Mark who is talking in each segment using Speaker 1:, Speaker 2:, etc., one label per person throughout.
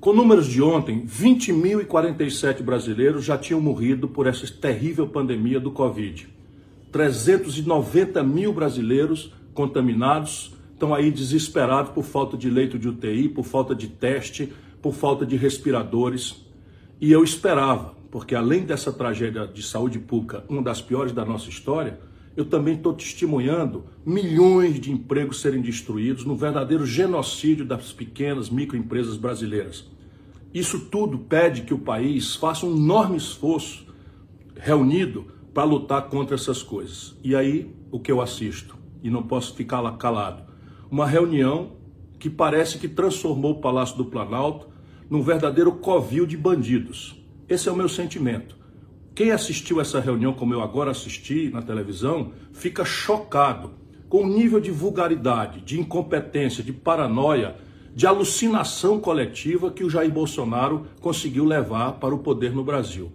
Speaker 1: Com números de ontem, 20.047 brasileiros já tinham morrido por essa terrível pandemia do Covid. 390 mil brasileiros contaminados estão aí desesperados por falta de leito de UTI, por falta de teste, por falta de respiradores. E eu esperava, porque além dessa tragédia de saúde pública, uma das piores da nossa história, eu também estou testemunhando milhões de empregos serem destruídos no verdadeiro genocídio das pequenas microempresas brasileiras. Isso tudo pede que o país faça um enorme esforço reunido para lutar contra essas coisas. E aí, o que eu assisto, e não posso ficar lá calado, uma reunião que parece que transformou o Palácio do Planalto num verdadeiro covil de bandidos. Esse é o meu sentimento. Quem assistiu essa reunião, como eu agora assisti na televisão, fica chocado com o nível de vulgaridade, de incompetência, de paranoia, de alucinação coletiva que o Jair Bolsonaro conseguiu levar para o poder no Brasil.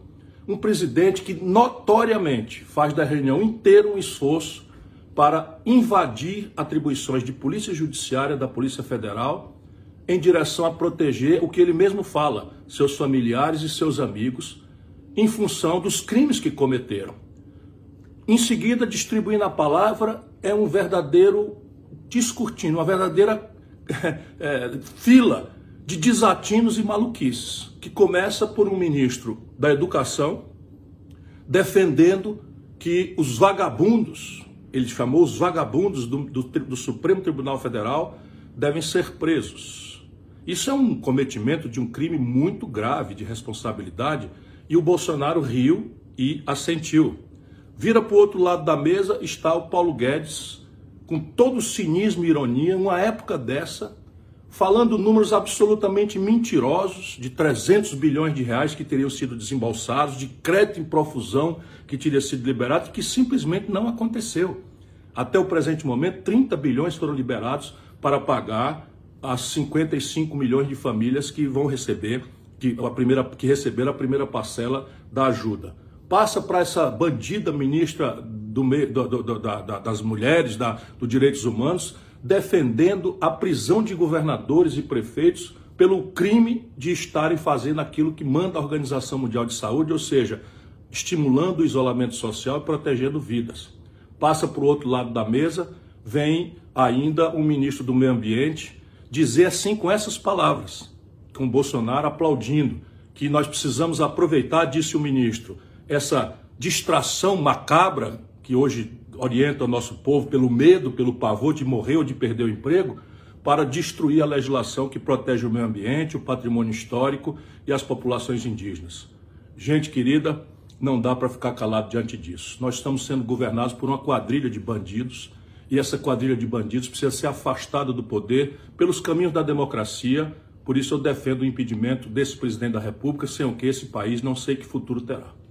Speaker 1: Um presidente que notoriamente faz da reunião inteira um esforço para invadir atribuições de polícia judiciária da Polícia Federal em direção a proteger o que ele mesmo fala, seus familiares e seus amigos em função dos crimes que cometeram. Em seguida, distribuindo a palavra, é um verdadeiro descortino, uma verdadeira é, fila de desatinos e maluquices, que começa por um ministro da Educação defendendo que os vagabundos, ele chamou os vagabundos do, do, do Supremo Tribunal Federal, devem ser presos. Isso é um cometimento de um crime muito grave de responsabilidade e o Bolsonaro riu e assentiu. Vira para o outro lado da mesa, está o Paulo Guedes, com todo cinismo e ironia, numa época dessa, falando números absolutamente mentirosos de 300 bilhões de reais que teriam sido desembolsados, de crédito em profusão que teria sido liberado, que simplesmente não aconteceu. Até o presente momento, 30 bilhões foram liberados para pagar as 55 milhões de famílias que vão receber que, a primeira, que receberam a primeira parcela da ajuda. Passa para essa bandida ministra do, do, do, da, das mulheres, da, dos direitos humanos, defendendo a prisão de governadores e prefeitos pelo crime de estarem fazendo aquilo que manda a Organização Mundial de Saúde, ou seja, estimulando o isolamento social e protegendo vidas. Passa para o outro lado da mesa, vem ainda o ministro do Meio Ambiente dizer assim com essas palavras: com Bolsonaro aplaudindo que nós precisamos aproveitar, disse o ministro, essa distração macabra que hoje orienta o nosso povo pelo medo, pelo pavor de morrer ou de perder o emprego, para destruir a legislação que protege o meio ambiente, o patrimônio histórico e as populações indígenas. Gente querida, não dá para ficar calado diante disso. Nós estamos sendo governados por uma quadrilha de bandidos e essa quadrilha de bandidos precisa ser afastada do poder pelos caminhos da democracia, por isso eu defendo o impedimento desse presidente da República, sem o que esse país não sei que futuro terá.